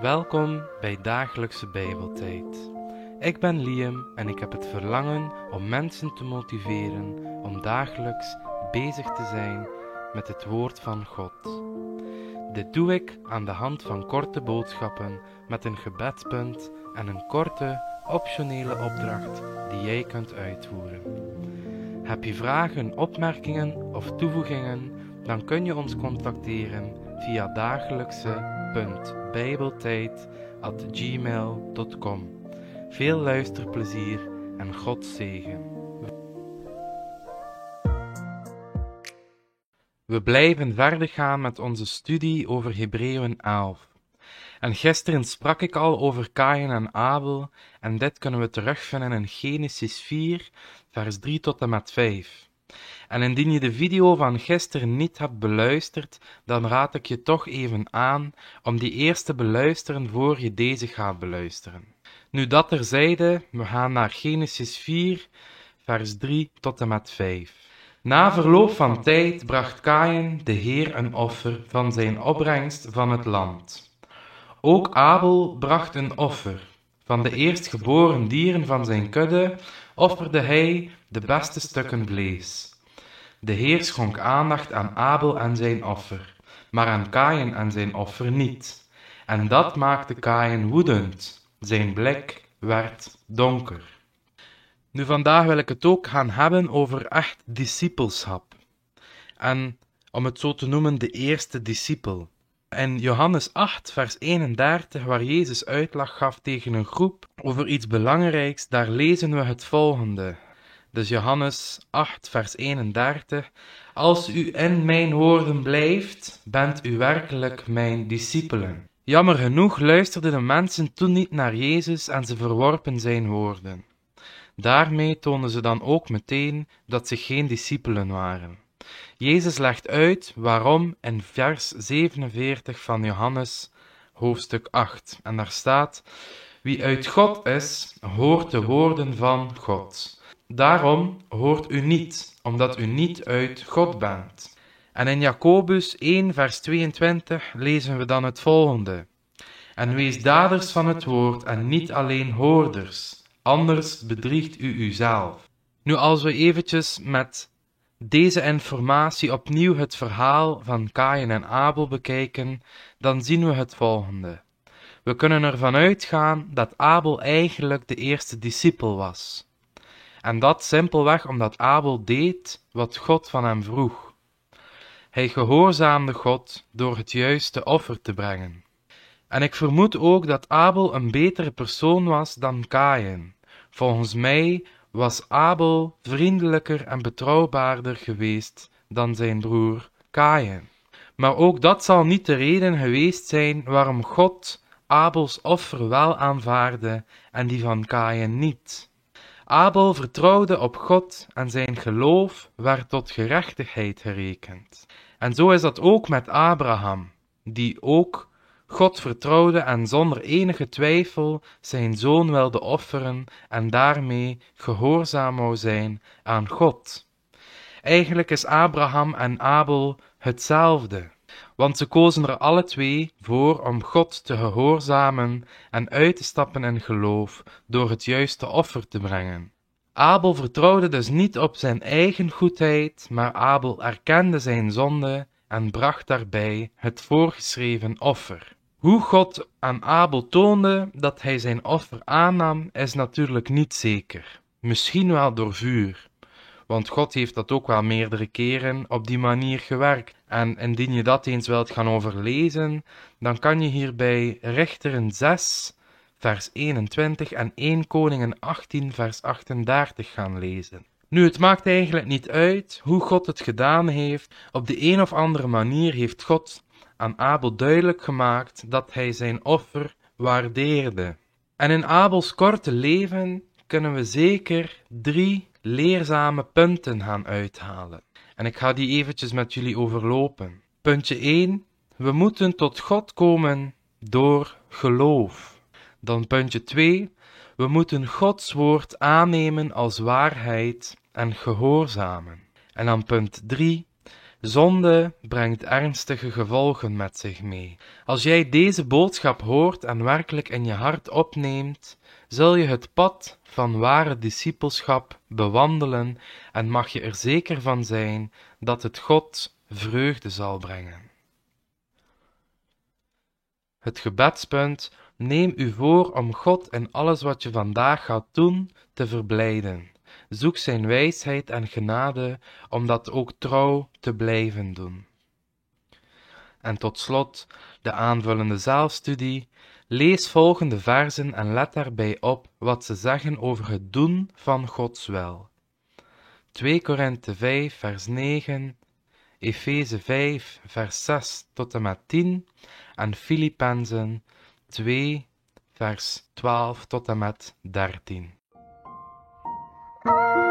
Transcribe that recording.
Welkom bij Dagelijkse Bijbeltijd. Ik ben Liam en ik heb het verlangen om mensen te motiveren om dagelijks bezig te zijn met het Woord van God. Dit doe ik aan de hand van korte boodschappen met een gebedspunt en een korte, optionele opdracht die jij kunt uitvoeren. Heb je vragen, opmerkingen of toevoegingen, dan kun je ons contacteren via dagelijkse.bijbeltijd.gmail.com. Veel luisterplezier en God zegen. We blijven verder gaan met onze studie over Hebreeën 11. En gisteren sprak ik al over Kain en Abel, en dit kunnen we terugvinden in Genesis 4, vers 3 tot en met 5. En indien je de video van gisteren niet hebt beluisterd, dan raad ik je toch even aan om die eerst te beluisteren voor je deze gaat beluisteren. Nu dat terzijde, we gaan naar Genesis 4, vers 3 tot en met 5. Na verloop van tijd bracht Kain de Heer een offer van zijn opbrengst van het land. Ook Abel bracht een offer. Van de eerstgeboren dieren van zijn kudde offerde hij de beste stukken vlees. De Heer schonk aandacht aan Abel en zijn offer, maar aan Kain en zijn offer niet. En dat maakte Kain woedend. Zijn blik werd donker. Nu vandaag wil ik het ook gaan hebben over echt discipelschap. En om het zo te noemen, de eerste discipel. In Johannes 8, vers 31, waar Jezus uitleg gaf tegen een groep over iets belangrijks, daar lezen we het volgende. Dus Johannes 8, vers 31. Als u in mijn woorden blijft, bent u werkelijk mijn discipelen. Jammer genoeg luisterden de mensen toen niet naar Jezus en ze verworpen zijn woorden. Daarmee tonen ze dan ook meteen dat ze geen discipelen waren. Jezus legt uit waarom in vers 47 van Johannes hoofdstuk 8. En daar staat: Wie uit God is, hoort de woorden van God. Daarom hoort u niet, omdat u niet uit God bent. En in Jacobus 1, vers 22 lezen we dan het volgende. En wees daders van het woord en niet alleen hoorders, anders bedriegt u uzelf. Nu, als we eventjes met deze informatie opnieuw het verhaal van Kain en Abel bekijken, dan zien we het volgende. We kunnen ervan uitgaan dat Abel eigenlijk de eerste discipel was. En dat simpelweg omdat Abel deed wat God van hem vroeg. Hij gehoorzaamde God door het juiste offer te brengen. En ik vermoed ook dat Abel een betere persoon was dan Kain. Volgens mij was Abel vriendelijker en betrouwbaarder geweest dan zijn broer Kain. Maar ook dat zal niet de reden geweest zijn waarom God Abels offer wel aanvaarde en die van Kain niet. Abel vertrouwde op God en zijn geloof werd tot gerechtigheid gerekend. En zo is dat ook met Abraham, die ook God vertrouwde en zonder enige twijfel zijn zoon wilde offeren en daarmee gehoorzaam wou zijn aan God. Eigenlijk is Abraham en Abel hetzelfde want ze kozen er alle twee voor om God te gehoorzamen en uit te stappen in geloof door het juiste offer te brengen. Abel vertrouwde dus niet op zijn eigen goedheid, maar Abel erkende zijn zonde en bracht daarbij het voorgeschreven offer. Hoe God aan Abel toonde dat hij zijn offer aannam, is natuurlijk niet zeker. Misschien wel door vuur want God heeft dat ook wel meerdere keren op die manier gewerkt. En indien je dat eens wilt gaan overlezen, dan kan je hierbij Richteren 6, vers 21 en 1 Koningen 18, vers 38 gaan lezen. Nu, het maakt eigenlijk niet uit hoe God het gedaan heeft. Op de een of andere manier heeft God aan Abel duidelijk gemaakt dat hij zijn offer waardeerde. En in Abels korte leven kunnen we zeker drie leerzame punten gaan uithalen. En ik ga die eventjes met jullie overlopen. Puntje 1. We moeten tot God komen door geloof. Dan puntje 2. We moeten Gods woord aannemen als waarheid en gehoorzamen. En dan punt 3. Zonde brengt ernstige gevolgen met zich mee. Als jij deze boodschap hoort en werkelijk in je hart opneemt, zul je het pad van ware discipelschap bewandelen en mag je er zeker van zijn dat het God vreugde zal brengen. Het gebedspunt Neem u voor om God in alles wat je vandaag gaat doen te verblijden. Zoek zijn wijsheid en genade om dat ook trouw te blijven doen. En tot slot de aanvullende zelfstudie. Lees volgende versen en let daarbij op wat ze zeggen over het doen van Gods wil. 2 Korinthe 5 vers 9, Efeze 5 vers 6 tot en met 10 en Filippenzen 2 vers 12 tot en met 13. Oh.